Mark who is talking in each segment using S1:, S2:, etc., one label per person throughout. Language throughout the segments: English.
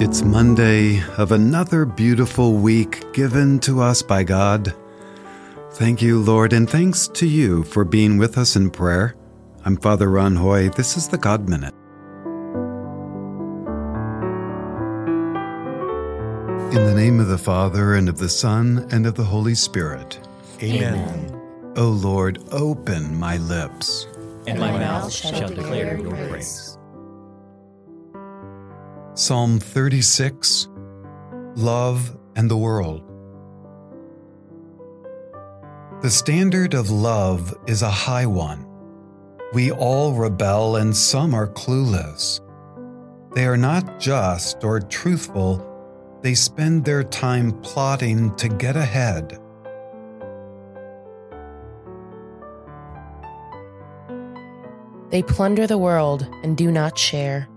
S1: It's Monday of another beautiful week given to us by God. Thank you, Lord, and thanks to you for being with us in prayer. I'm Father Ron Hoy. This is the God Minute. In the name of the Father, and of the Son, and of the Holy Spirit.
S2: Amen.
S1: O Lord, open my lips.
S2: And my mouth shall declare your praise.
S1: Psalm 36 Love and the World. The standard of love is a high one. We all rebel and some are clueless. They are not just or truthful, they spend their time plotting to get ahead.
S3: They plunder the world and do not share.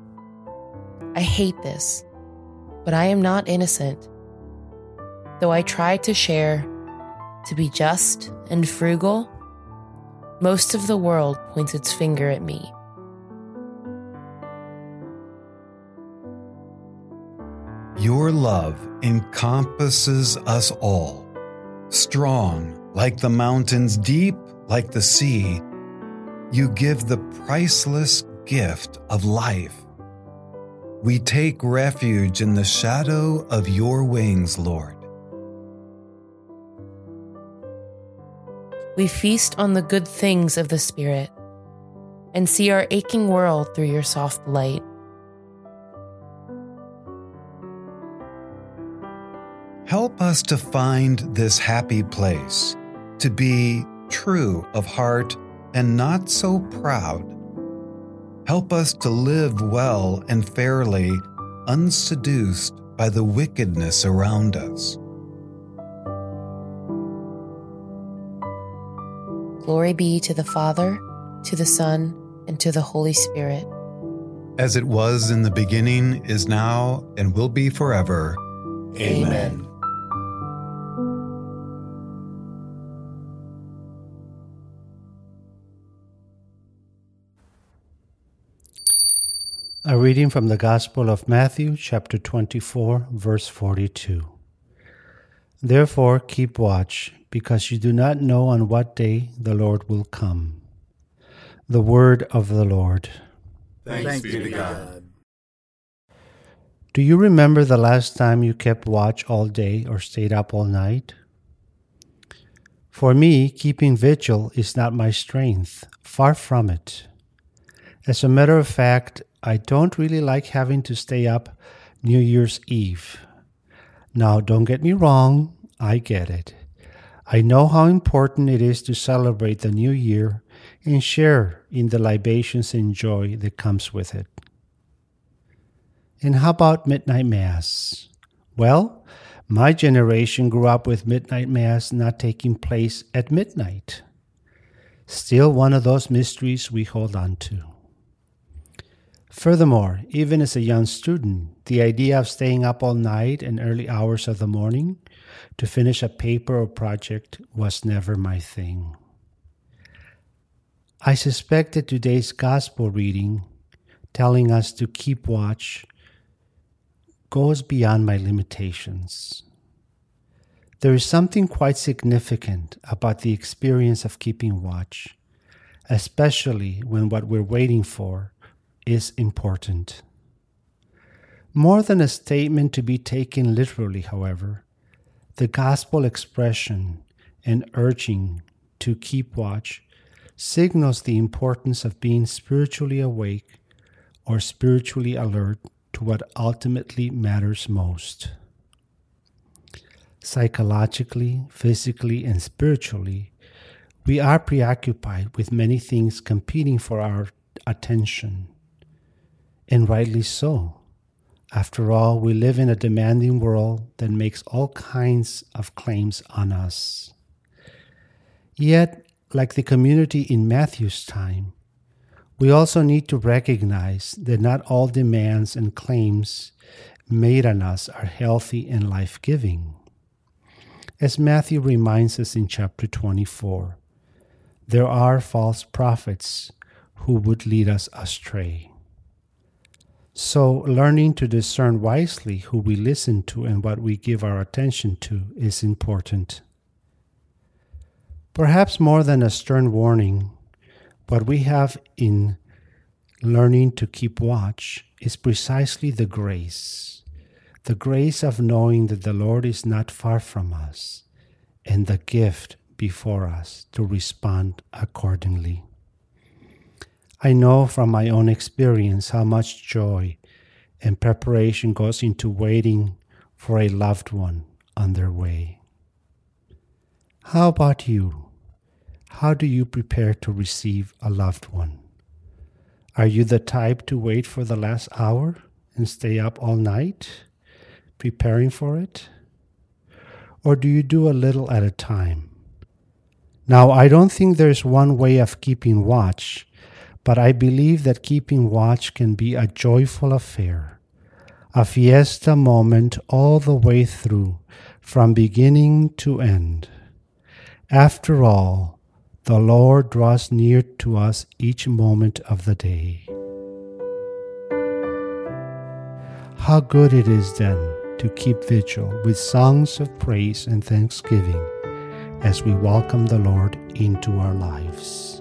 S3: I hate this, but I am not innocent. Though I try to share, to be just and frugal, most of the world points its finger at me.
S1: Your love encompasses us all, strong like the mountains, deep like the sea. You give the priceless gift of life. We take refuge in the shadow of your wings, Lord.
S3: We feast on the good things of the Spirit and see our aching world through your soft light.
S1: Help us to find this happy place, to be true of heart and not so proud Help us to live well and fairly, unseduced by the wickedness around us.
S3: Glory be to the Father, to the Son, and to the Holy Spirit.
S1: As it was in the beginning, is now, and will be forever.
S2: Amen.
S4: A reading from the Gospel of Matthew, chapter 24, verse 42. Therefore, keep watch, because you do not know on what day the Lord will come. The word of the Lord.
S2: Thanks, be to God.
S4: Do you remember the last time you kept watch all day or stayed up all night? For me, keeping vigil is not my strength, far from it. As a matter of fact, I don't really like having to stay up New Year's Eve. Now, don't get me wrong, I get it. I know how important it is to celebrate the new year and share in the libations and joy that comes with it. And how about midnight mass? Well, my generation grew up with midnight mass not taking place at midnight. Still one of those mysteries we hold on to. Furthermore, even as a young student, the idea of staying up all night and early hours of the morning to finish a paper or project was never my thing. I suspect that today's gospel reading, telling us to keep watch, goes beyond my limitations. There is something quite significant about the experience of keeping watch, especially when what we're waiting for is important. More than a statement to be taken literally, however, the gospel expression and urging to keep watch signals the importance of being spiritually awake or spiritually alert to what ultimately matters most. Psychologically, physically, and spiritually, we are preoccupied with many things competing for our attention and rightly so. After all, we live in a demanding world that makes all kinds of claims on us. Yet, like the community in Matthew's time, we also need to recognize that not all demands and claims made on us are healthy and life giving. As Matthew reminds us in chapter 24, there are false prophets who would lead us astray. So, learning to discern wisely who we listen to and what we give our attention to is important. Perhaps more than a stern warning, what we have in learning to keep watch is precisely the grace the grace of knowing that the Lord is not far from us, and the gift before us to respond accordingly. I know from my own experience how much joy and preparation goes into waiting for a loved one on their way. How about you? How do you prepare to receive a loved one? Are you the type to wait for the last hour and stay up all night preparing for it? Or do you do a little at a time? Now, I don't think there's one way of keeping watch, but I believe that keeping watch can be a joyful affair, a fiesta moment all the way through, from beginning to end. After all, the Lord draws near to us each moment of the day. How good it is then to keep vigil with songs of praise and thanksgiving as we welcome the Lord into our lives.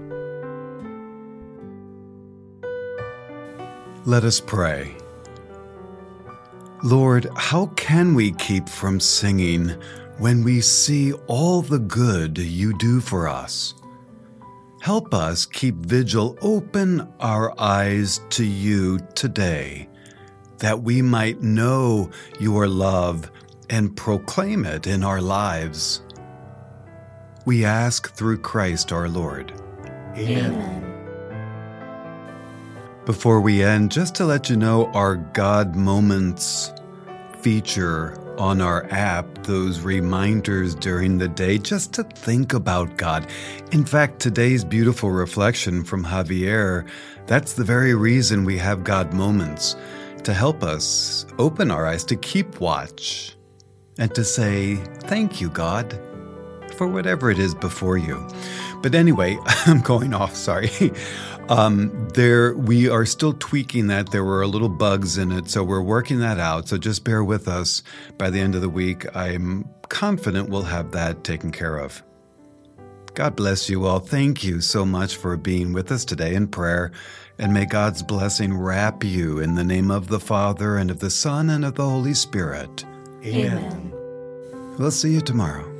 S1: Let us pray. Lord, how can we keep from singing when we see all the good you do for us? Help us keep vigil, open our eyes to you today, that we might know your love and proclaim it in our lives. We ask through Christ our Lord.
S2: Amen.
S1: Before we end, just to let you know, our God Moments feature on our app, those reminders during the day just to think about God. In fact, today's beautiful reflection from Javier, that's the very reason we have God Moments to help us open our eyes, to keep watch, and to say, Thank you, God, for whatever it is before you. But anyway, I'm going off, sorry. Um, there, we are still tweaking that. There were a little bugs in it, so we're working that out. So just bear with us. By the end of the week, I'm confident we'll have that taken care of. God bless you all. Thank you so much for being with us today in prayer. And may God's blessing wrap you in the name of the Father, and of the Son, and of the Holy Spirit.
S2: Amen.
S1: We'll see you tomorrow.